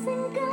singkang